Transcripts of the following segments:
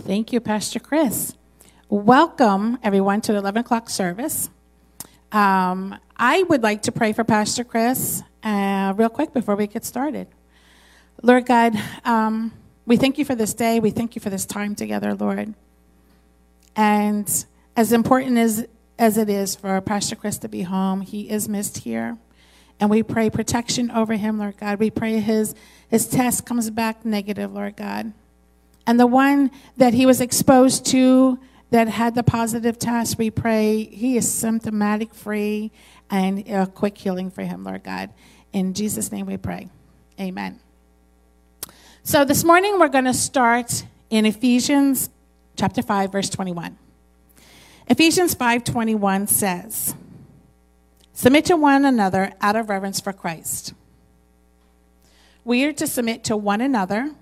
Thank you, Pastor Chris. Welcome, everyone, to the 11 o'clock service. Um, I would like to pray for Pastor Chris uh, real quick before we get started. Lord God, um, we thank you for this day. We thank you for this time together, Lord. And as important as, as it is for Pastor Chris to be home, he is missed here. And we pray protection over him, Lord God. We pray his, his test comes back negative, Lord God. And the one that he was exposed to that had the positive test, we pray he is symptomatic free and a quick healing for him, Lord God. In Jesus' name we pray. Amen. So this morning we're going to start in Ephesians chapter 5 verse 21. Ephesians 5:21 says, "Submit to one another out of reverence for Christ." We are to submit to one another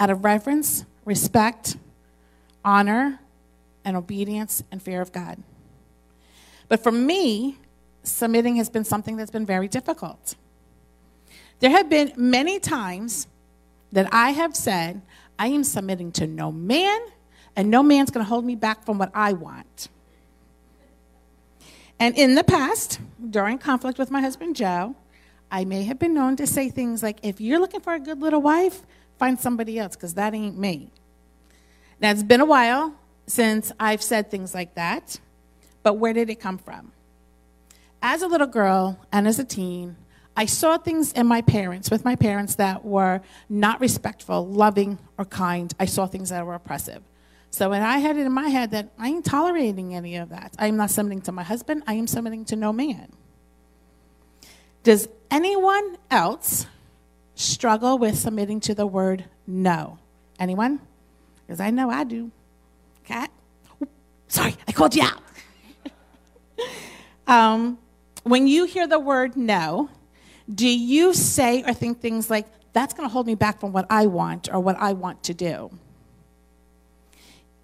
out of reverence, respect, honor, and obedience and fear of God. But for me, submitting has been something that's been very difficult. There have been many times that I have said, I am submitting to no man, and no man's going to hold me back from what I want. And in the past, during conflict with my husband Joe, I may have been known to say things like, if you're looking for a good little wife, find somebody else, because that ain't me. Now, it's been a while since I've said things like that, but where did it come from? As a little girl and as a teen, I saw things in my parents, with my parents, that were not respectful, loving, or kind. I saw things that were oppressive. So when I had it in my head that I ain't tolerating any of that, I am not submitting to my husband, I am submitting to no man. Does anyone else struggle with submitting to the word no? Anyone? Because I know I do. Cat? sorry, I called you out. um, when you hear the word no, do you say or think things like, that's going to hold me back from what I want or what I want to do?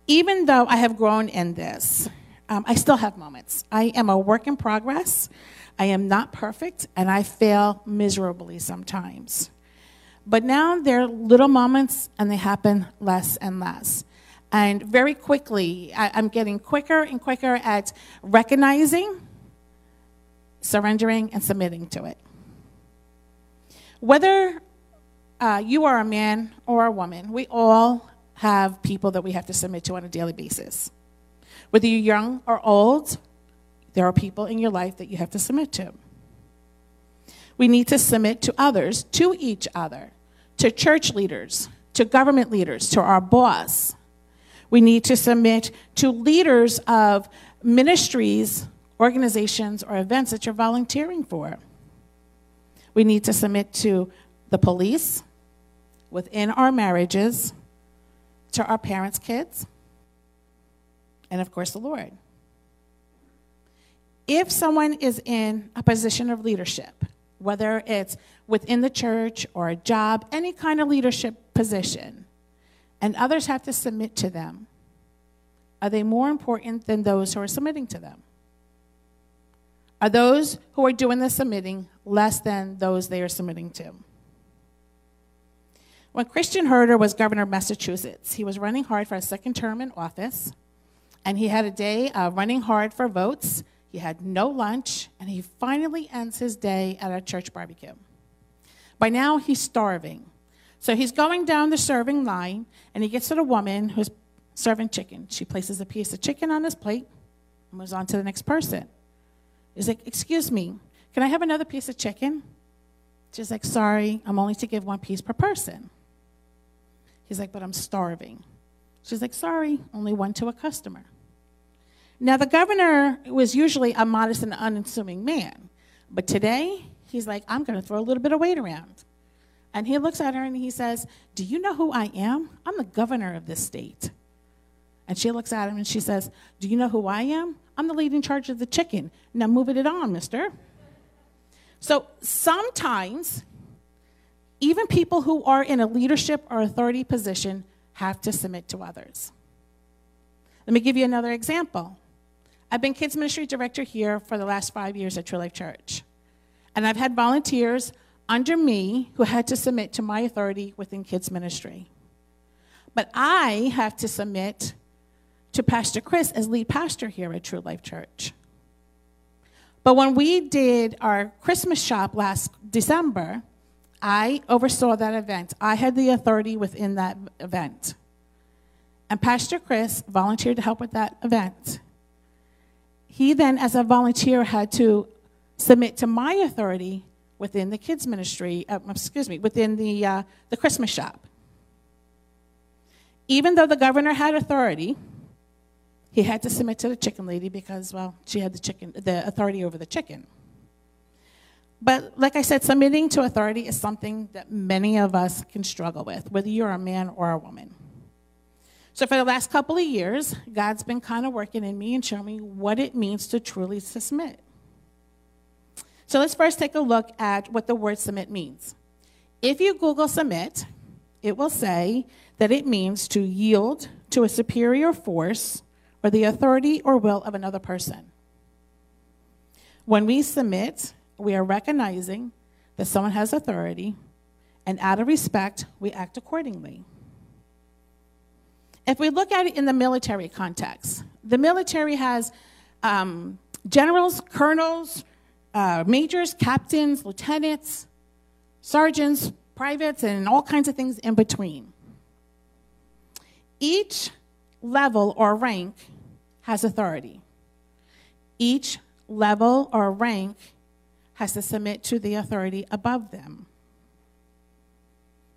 Even though I have grown in this, um, I still have moments. I am a work in progress. I am not perfect, and I fail miserably sometimes. But now there are little moments, and they happen less and less. And very quickly, I, am getting quicker and quicker at recognizing, surrendering, and submitting to it. Whether uh, you are a man or a woman, we all have people that we have to submit to on a daily basis. Whether you're young or old, there are people in your life that you have to submit to. We need to submit to others, to each other, to church leaders, to government leaders, to our boss. We need to submit to leaders of ministries, organizations, or events that you're volunteering for. We need to submit to the police, within our marriages, to our parents' kids, and of course, the Lord. If someone is in a position of leadership, whether it's within the church or a job, any kind of leadership position, and others have to submit to them, are they more important than those who are submitting to them? Are those who are doing the submitting less than those they are submitting to? When Christian Herter was governor of Massachusetts, he was running hard for a second term in office, and he had a day of running hard for votes. He had no lunch, and he finally ends his day at a church barbecue. By now, he's starving. So he's going down the serving line, and he gets to the woman who's serving chicken. She places a piece of chicken on his plate and moves on to the next person. He's like, Excuse me, can I have another piece of chicken? She's like, Sorry, I'm only to give one piece per person. He's like, But I'm starving. She's like, Sorry, only one to a customer. Now, the governor was usually a modest and unassuming man, but today he's like, I'm going to throw a little bit of weight around. And he looks at her and he says, Do you know who I am? I'm the governor of this state. And she looks at him and she says, Do you know who I am? I'm the lead in charge of the chicken. Now move it on, mister. So sometimes, even people who are in a leadership or authority position have to submit to others. Let me give you another example. I've been kids ministry director here for the last five years at True Life Church. And I've had volunteers under me who had to submit to my authority within kids ministry. But I have to submit to Pastor Chris as lead pastor here at True Life Church. But when we did our Christmas shop last December, I oversaw that event. I had the authority within that event. And Pastor Chris volunteered to help with that event. He then, as a volunteer, had to submit to my authority within the kids' ministry, uh, excuse me, within the, uh, the Christmas shop. Even though the governor had authority, he had to submit to the chicken lady because, well, she had the chicken, the authority over the chicken. But like I said, submitting to authority is something that many of us can struggle with, whether you're a man or a woman. So for the last couple of years, God's been kind of working in me and showing me what it means to truly submit. So let's first take a look at what the word submit means. If you Google submit, it will say that it means to yield to a superior force or the authority or will of another person. When we submit, we are recognizing that someone has authority, and out of respect, we act accordingly. If we look at it in the military context, the military has um, generals, colonels, uh, majors, captains, lieutenants, sergeants, privates, and all kinds of things in between. Each level or rank has authority. Each level or rank has to submit to the authority above them.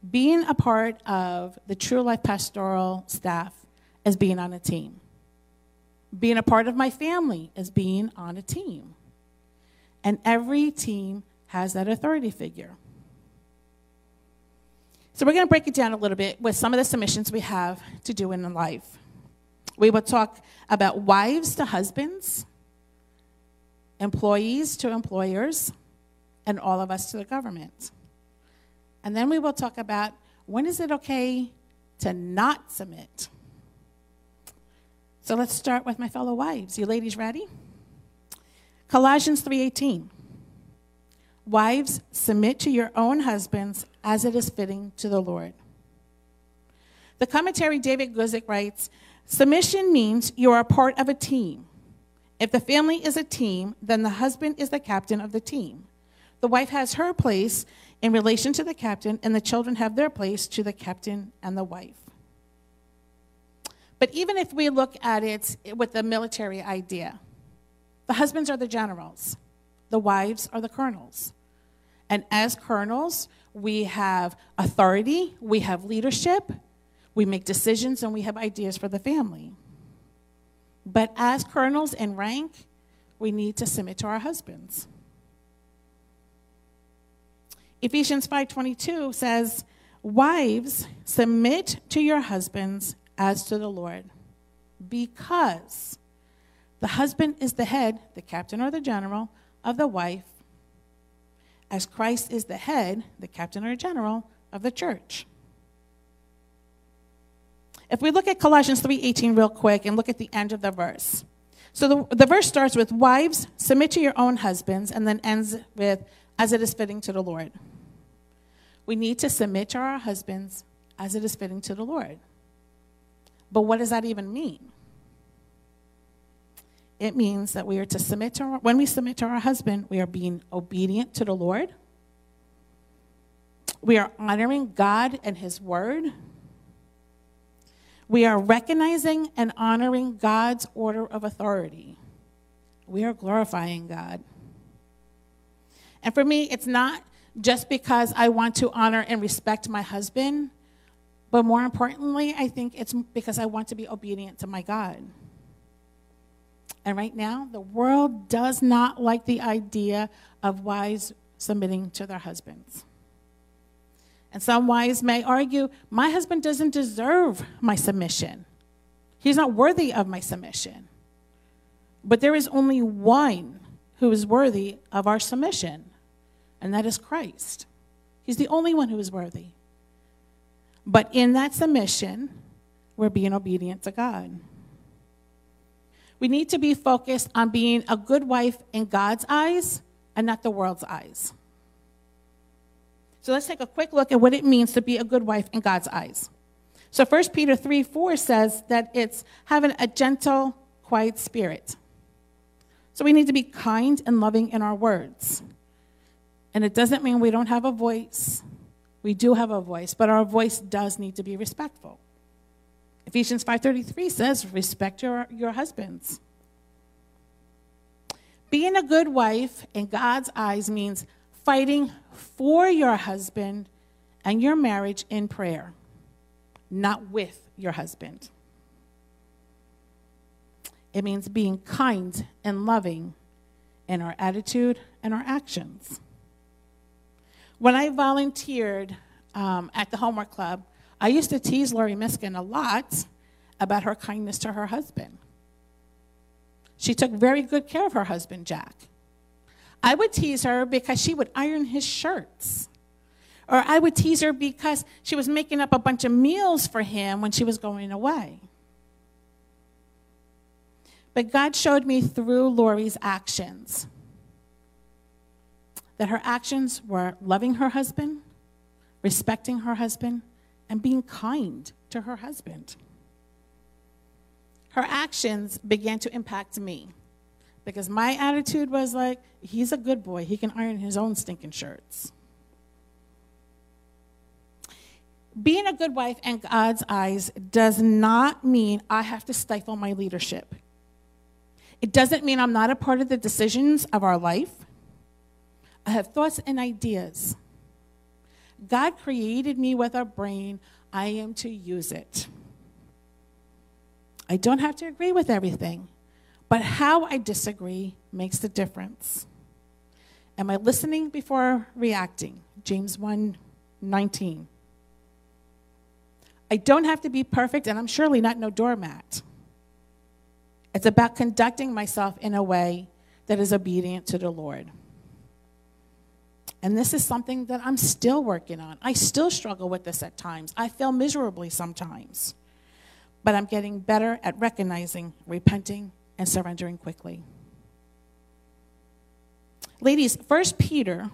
Being a part of the True Life Pastoral staff is being on a team. Being a part of my family is being on a team. And every team has that authority figure. So we're going to break it down a little bit with some of the submissions we have to do in life. We will talk about wives to husbands, employees to employers, and all of us to the government. And then we will talk about when is it okay to not submit? So let's start with my fellow wives. You ladies ready? Colossians 3:18. Wives, submit to your own husbands as it is fitting to the Lord. The commentary David Guzik writes, submission means you are a part of a team. If the family is a team, then the husband is the captain of the team. The wife has her place in relation to the captain, and the children have their place to the captain and the wife. But even if we look at it with the military idea, the husbands are the generals, the wives are the colonels. And as colonels, we have authority, we have leadership, we make decisions, and we have ideas for the family. But as colonels in rank, we need to submit to our husbands. Ephesians 5:22 says, "Wives, submit to your husbands as to the Lord, because the husband is the head, the captain or the general, of the wife, as Christ is the head, the captain or general, of the church. If we look at Colossians 3:18 real quick and look at the end of the verse. So the, the verse starts with wives submit to your own husbands and then ends with as it is fitting to the Lord. We need to submit to our husbands as it is fitting to the Lord. But what does that even mean? it means that we are to submit to our, when we submit to our husband, we are being obedient to the Lord. We are honoring God and His word. We are recognizing and honoring God's order of authority. We are glorifying God. And for me, it's not just because I want to honor and respect my husband, but more importantly, I think it's because I want to be obedient to my God. And right now, the world does not like the idea of wives submitting to their husbands. And some wives may argue, my husband doesn't deserve my submission. He's not worthy of my submission. But there is only one who is worthy of our submission, and that is Christ. He's the only one who is worthy. But in that submission, we're being obedient to God. We need to be focused on being a good wife in God's eyes and not the world's eyes. So let's take a quick look at what it means to be a good wife in God's eyes. So 1 Peter 3 4 says that it's having a gentle, quiet spirit. So we need to be kind and loving in our words. And it doesn't mean we don't have a voice. We do have a voice, but our voice does need to be respectful. Ephesians 5:33 says, "Respect your, your husbands." Being a good wife in God's eyes means fighting for your husband and your marriage in prayer, not with your husband. It means being kind and loving in our attitude and our actions. When I volunteered um, at the Homework Club, I used to tease Lori Miskin a lot about her kindness to her husband. She took very good care of her husband, Jack. I would tease her because she would iron his shirts. Or I would tease her because she was making up a bunch of meals for him when she was going away. But God showed me through Lori's actions that her actions were loving her husband, respecting her husband, and being kind to her husband. Her actions began to impact me because my attitude was like, he's a good boy. He can iron his own stinking shirts. Being a good wife in God's eyes does not mean I have to stifle my leadership. It doesn't mean I'm not a part of the decisions of our life. I have thoughts and ideas. God created me with a brain. I am to use it. I don't have to agree with everything, but how I disagree makes the difference. Am I listening before reacting? James 1 19. I don't have to be perfect, and I'm surely not no doormat. It's about conducting myself in a way that is obedient to the Lord. And this is something that I'm still working on. I still struggle with this at times. I fail miserably sometimes. But I'm getting better at recognizing, repenting, and surrendering quickly. Ladies, First Peter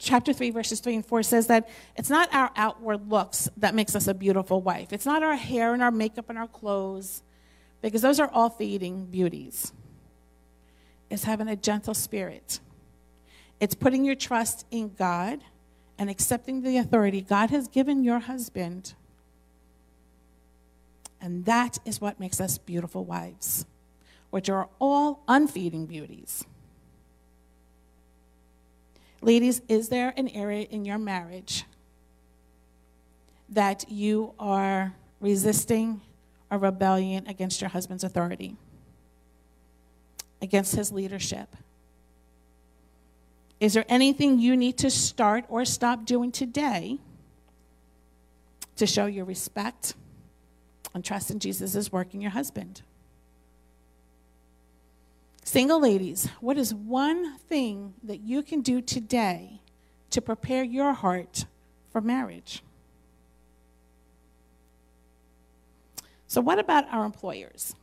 chapter 3 verses 3 and 4 says that it's not our outward looks that makes us a beautiful wife. It's not our hair and our makeup and our clothes because those are all fading beauties. It's having a gentle spirit it's putting your trust in God and accepting the authority God has given your husband. And that is what makes us beautiful wives, which are all unfeeding beauties. Ladies, is there an area in your marriage that you are resisting a rebellion against your husband's authority, against his leadership? Is there anything you need to start or stop doing today to show your respect and trust in Jesus' work in your husband? Single ladies, what is one thing that you can do today to prepare your heart for marriage? So, what about our employers?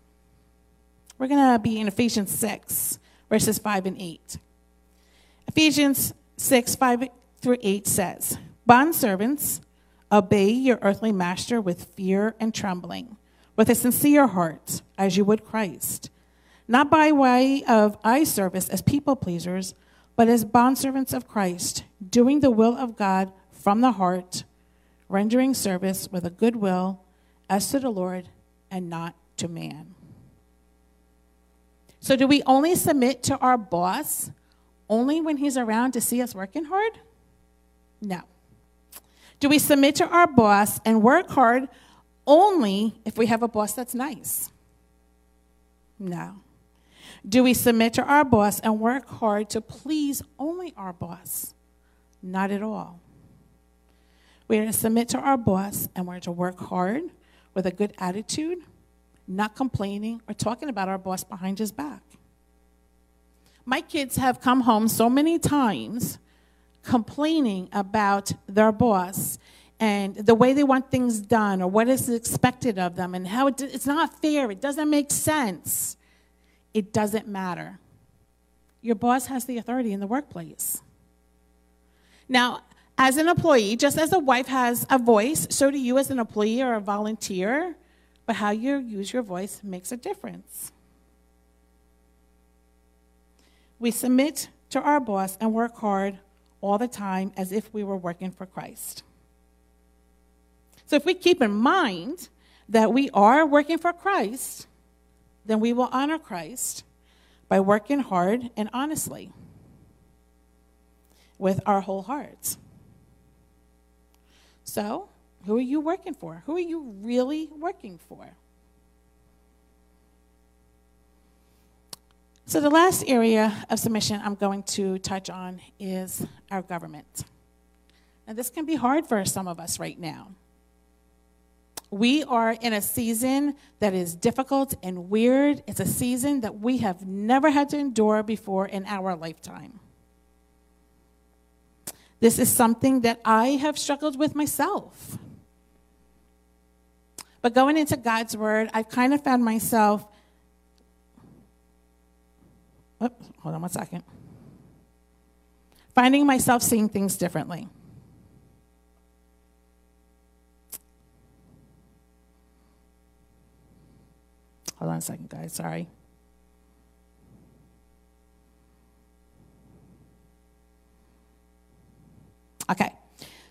We're going to be in Ephesians 6, verses 5 and 8. Ephesians 6 5 through 8 says, Bondservants, obey your earthly master with fear and trembling, with a sincere heart, as you would Christ, not by way of eye service as people pleasers, but as bondservants of Christ, doing the will of God from the heart, rendering service with a good will as to the Lord and not to man. So, do we only submit to our boss only when he's around to see us working hard? No. Do we submit to our boss and work hard only if we have a boss that's nice? No. Do we submit to our boss and work hard to please only our boss? Not at all. We are to submit to our boss and we're to work hard with a good attitude, not complaining or talking about our boss behind his back. My kids have come home so many times complaining about their boss and the way they want things done or what is expected of them and how it, it's not fair, it doesn't make sense. It doesn't matter. Your boss has the authority in the workplace. Now, As an employee, just as a wife has a voice, so do you as an employee or a volunteer. But how you use your voice makes a difference. We submit to our boss and work hard all the time as if we were working for Christ. So if we keep in mind that we are working for Christ, then we will honor Christ by working hard and honestly with our whole hearts. So, who are you working for? Who are you really working for? So, the last area of submission I'm going to touch on is our government. Now, this can be hard for some of us right now. We are in a season that is difficult and weird. It's a season that we have never had to endure before in our lifetime. This is something that I have struggled with myself. But going into God's Word, I've kind of found myself. Oh, hold on one second. Finding myself seeing things differently. Hold on a second, guys. Sorry. Okay.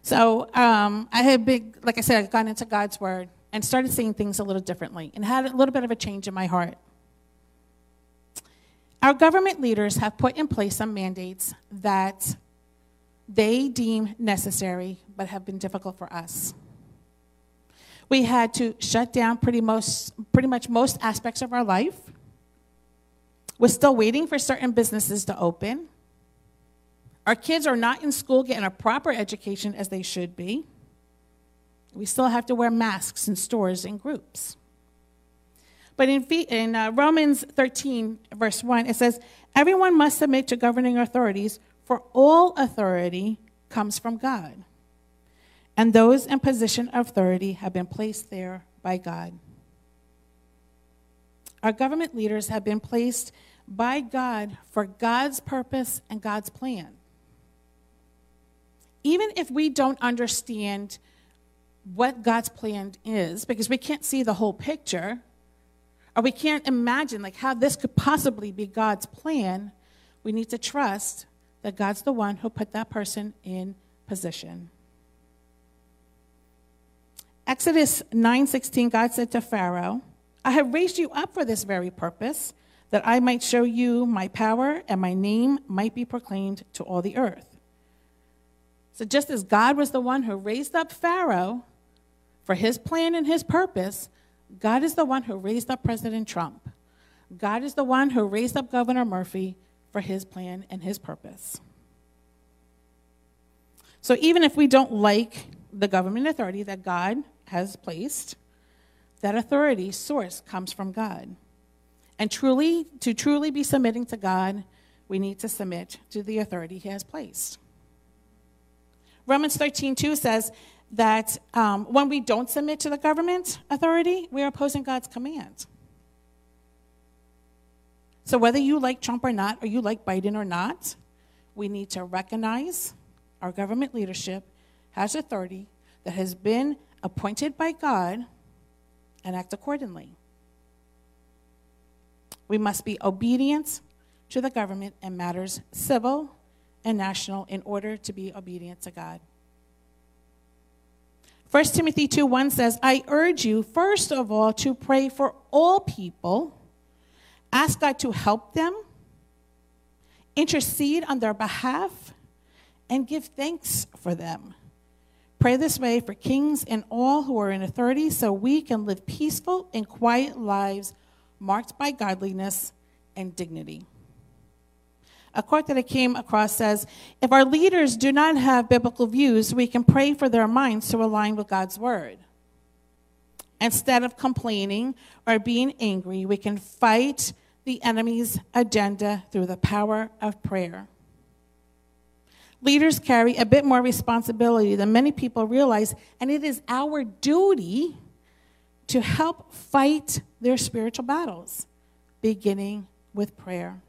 So um, I had big, like I said, I got into God's Word and started seeing things a little differently and had a little bit of a change in my heart. Our government leaders have put in place some mandates that they deem necessary but have been difficult for us. We had to shut down pretty, most, pretty much most aspects of our life. We're still waiting for certain businesses to open. Our kids are not in school getting a proper education as they should be. We still have to wear masks in stores and groups. But in, in uh, Romans 13, verse 1, it says, Everyone must submit to governing authorities, for all authority comes from God and those in position of authority have been placed there by God. Our government leaders have been placed by God for God's purpose and God's plan. Even if we don't understand what God's plan is, because we can't see the whole picture, or we can't imagine like how this could possibly be God's plan, we need to trust that God's the one who put that person in position. Exodus 9:16 God said to Pharaoh, I have raised you up for this very purpose, that I might show you my power and my name might be proclaimed to all the earth. So just as God was the one who raised up Pharaoh for his plan and his purpose, God is the one who raised up President Trump. God is the one who raised up Governor Murphy for his plan and his purpose. So even if we don't like the government authority that God has placed, that authority source comes from God. And truly, to truly be submitting to God, we need to submit to the authority He has placed. Romans 13, 2 says that um, when we don't submit to the government authority, we are opposing God's command. So, whether you like Trump or not, or you like Biden or not, we need to recognize our government leadership has authority that has been appointed by God and act accordingly. We must be obedient to the government in matters civil and national in order to be obedient to God. 1 Timothy 2 1 says, I urge you, first of all, to pray for all people, ask God to help them, intercede on their behalf, and give thanks for them Pray this way for kings and all who are in authority so we can live peaceful and quiet lives marked by godliness and dignity. A quote that I came across says If our leaders do not have biblical views, we can pray for their minds to align with God's word. Instead of complaining or being angry, we can fight the enemy's agenda through the power of prayer. Leaders carry a bit more responsibility than many people realize, and it is our duty to help fight their spiritual battles, beginning with prayer.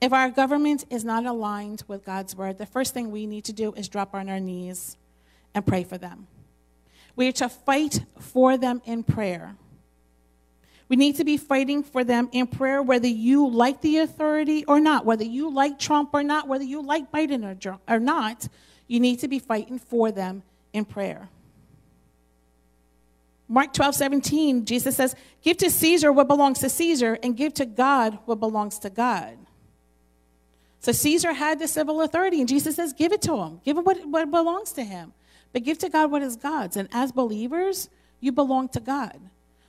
If our government is not aligned with God's word, the first thing we need to do is drop on our knees and pray for them. We are to fight for them in prayer. We need to be fighting for them in prayer, whether you like the authority or not, whether you like Trump or not, whether you like Biden or, not. You need to be fighting for them in prayer. Mark 12, 17, Jesus says, Give to Caesar what belongs to Caesar, and give to God what belongs to God. So Caesar had the civil authority, and Jesus says, Give it to him. Give him what, what belongs to him. But give to God what is God's. And as believers, you belong to God.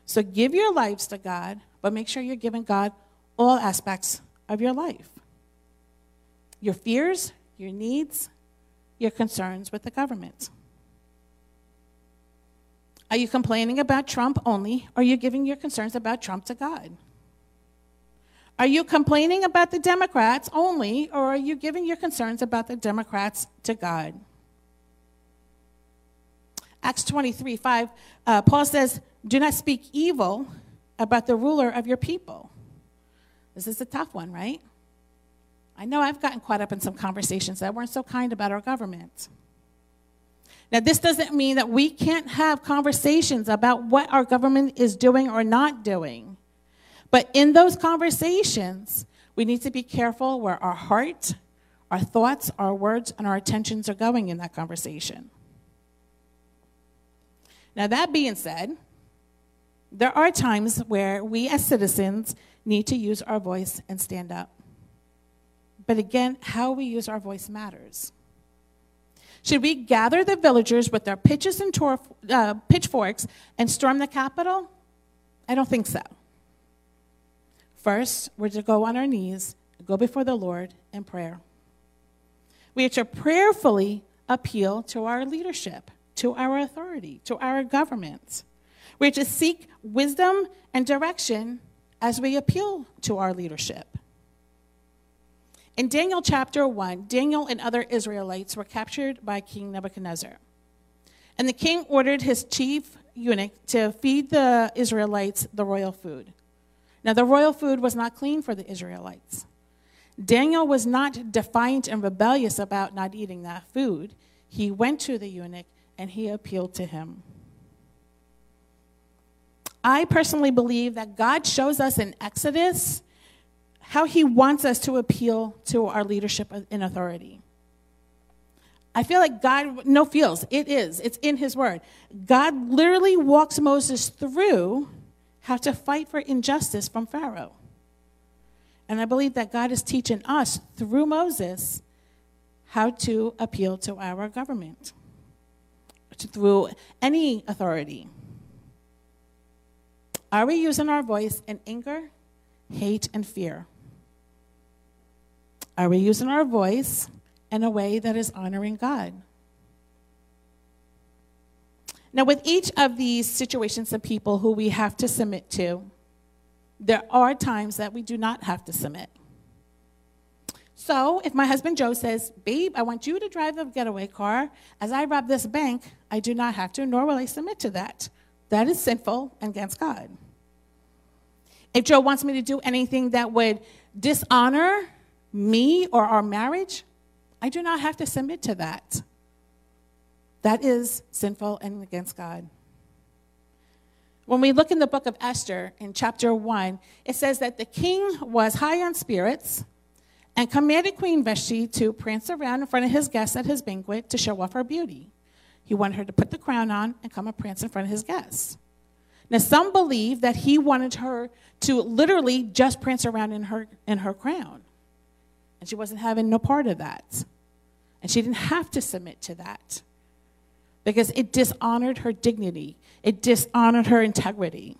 So give your lives to God, but make sure you're giving God all aspects of your life your fears, your needs, your concerns with the government. Are you complaining about Trump only, or are you giving your concerns about Trump to God? Are you complaining about the Democrats only, or are you giving your concerns about the Democrats to God? Acts 23 5, uh, Paul says, Do not speak evil about the ruler of your people. This is a tough one, right? I know I've gotten caught up in some conversations that weren't so kind about our government. Now, this doesn't mean that we can't have conversations about what our government is doing or not doing. But in those conversations, we need to be careful where our heart, our thoughts, our words, and our attentions are going in that conversation. Now, that being said, there are times where we as citizens need to use our voice and stand up. But again, how we use our voice matters. Should we gather the villagers with their pitches and tor- uh, pitchforks and storm the Capitol? I don't think so. First, we're to go on our knees, go before the Lord in prayer. We are to prayerfully appeal to our leadership to our authority, to our government. We're to seek wisdom and direction as we appeal to our leadership. In Daniel chapter 1, Daniel and other Israelites were captured by King Nebuchadnezzar. And the king ordered his chief eunuch to feed the Israelites the royal food. Now, the royal food was not clean for the Israelites. Daniel was not defiant and rebellious about not eating that food. He went to the eunuch and he appealed to him. I personally believe that God shows us in Exodus how he wants us to appeal to our leadership in authority. I feel like God, no feels, it is, it's in his word. God literally walks Moses through how to fight for injustice from Pharaoh. And I believe that God is teaching us through Moses how to appeal to our government through any authority. Are we using our voice in anger, hate, and fear? Are we using our voice in a way that is honoring God? Now, with each of these situations of people who we have to submit to, there are times that we do not have to submit. So if my husband Joe says, Babe, I want you to drive the getaway car, as I rob this bank, I do not have to, nor will I submit to that. That is sinful and against God. If Joe wants me to do anything that would dishonor me or our marriage, I do not have to submit to that. That is sinful and against God. When we look in the book of Esther in chapter 1, it says that the king was high on spirits and commanded Queen Vashti to prance around in front of his guests at his banquet to show off her beauty. He wanted her to put the crown on and come and prance in front of his guests. Now, some believe that he wanted her to literally just prance around in her, in her crown. And she wasn't having no part of that. And she didn't have to submit to that because it dishonored her dignity, it dishonored her integrity.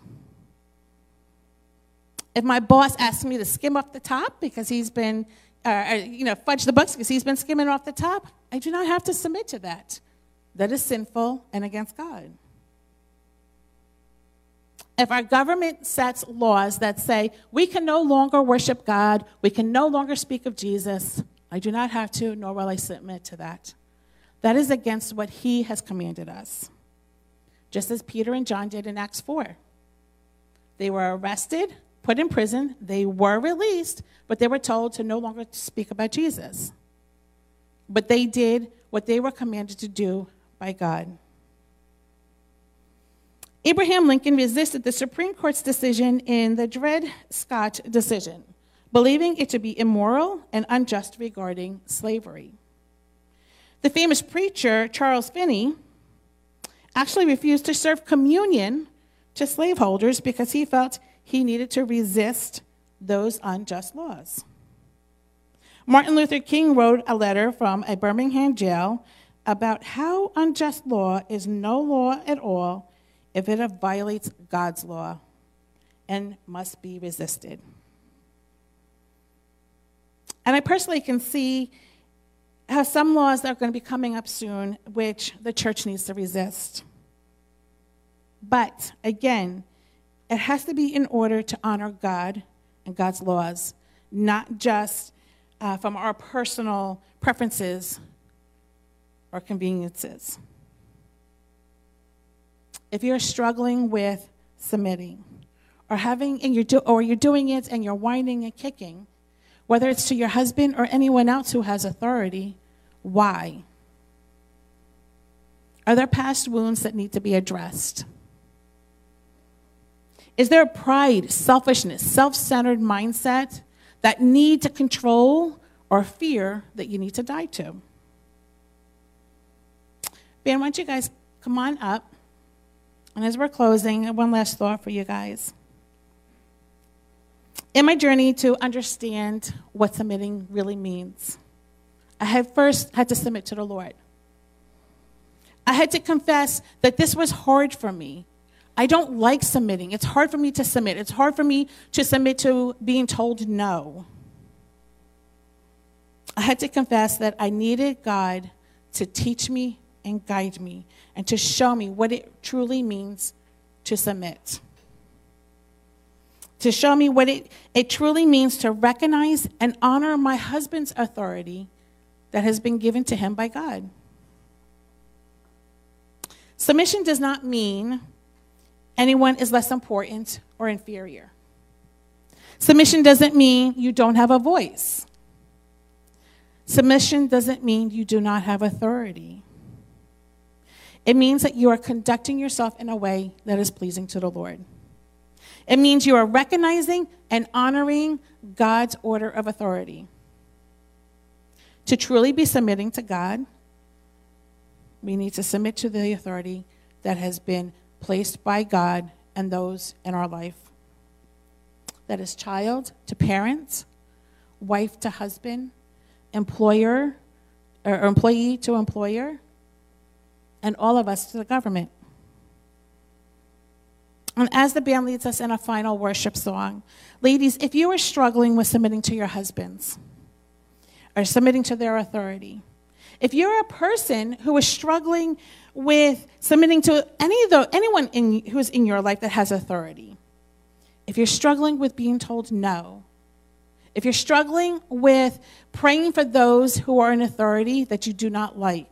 If my boss asks me to skim off the top because he's been, uh, uh, you know, fudge the books because he's been skimming off the top, I do not have to submit to that. That is sinful and against God. If our government sets laws that say we can no longer worship God, we can no longer speak of Jesus, I do not have to, nor will I submit to that. That is against what He has commanded us, just as Peter and John did in Acts 4. They were arrested, put in prison, they were released, but they were told to no longer speak about Jesus. But they did what they were commanded to do by God. Abraham Lincoln resisted the Supreme Court's decision in the Dred Scott decision, believing it to be immoral and unjust regarding slavery. The famous preacher, Charles Finney, actually refused to serve communion to slaveholders because he felt he needed to resist those unjust laws. Martin Luther King wrote a letter from a Birmingham jail about how unjust law is no law at all if it violates God's law and must be resisted. And I personally can see how some laws that are going to be coming up soon, which the church needs to resist. But again, it has to be in order to honor God and God's laws, not just uh, from our personal preferences or conveniences if you're struggling with submitting or having and you're do, or you're doing it and you're whining and kicking, whether it's to your husband or anyone else who has authority, why? Are there past wounds that need to be addressed? Is there a pride, selfishness, self centered mindset that need to control or fear that you need to die to? Ben, why don't you guys come on up? And as we're closing, one last thought for you guys. In my journey to understand what submitting really means, I had first had to submit to the Lord. I had to confess that this was hard for me. I don't like submitting. It's hard for me to submit. It's hard for me to submit to being told no. I had to confess that I needed God to teach me and guide me and to show me what it truly means to submit. To show me what it, it truly means to recognize and honor my husband's authority that has been given to him by God. Submission does not mean anyone is less important or inferior. Submission doesn't mean you don't have a voice. Submission doesn't mean you do not have authority. It means that you are conducting yourself in a way that is pleasing to the Lord. It means you are recognizing and honoring God's order of authority. To truly be submitting to God, we need to submit to the authority that has been placed by God and those in our life. That is child to parent, wife to husband, employer or employee to employer, and all of us to the government. And as the band leads us in a final worship song, ladies, if you are struggling with submitting to your husbands or submitting to their authority, if you're a person who is struggling with submitting to any of the, anyone in, who's in your life that has authority, if you're struggling with being told no, if you're struggling with praying for those who are in authority that you do not like,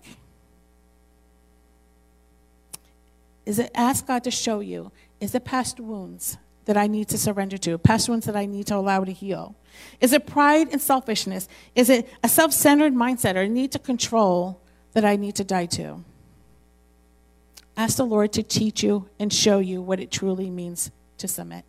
is it ask God to show you is it past wounds that I need to surrender to, past wounds that I need to allow to heal? Is it pride and selfishness? Is it a self centered mindset or a need to control that I need to die to? Ask the Lord to teach you and show you what it truly means to submit.